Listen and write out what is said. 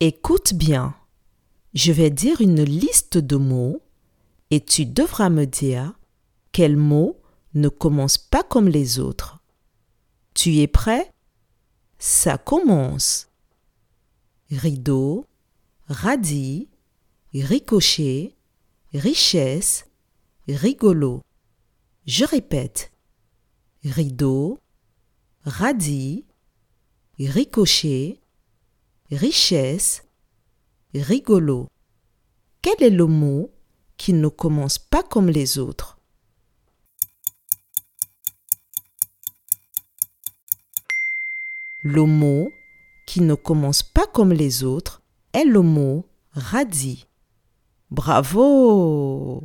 Écoute bien. Je vais dire une liste de mots et tu devras me dire quel mot ne commence pas comme les autres. Tu es prêt? Ça commence. Rideau, radis, ricochet, richesse, rigolo. Je répète. Rideau, radis, ricochet, richesse, rigolo. Quel est le mot qui ne commence pas comme les autres? Le mot qui ne commence pas comme les autres est le mot radis. Bravo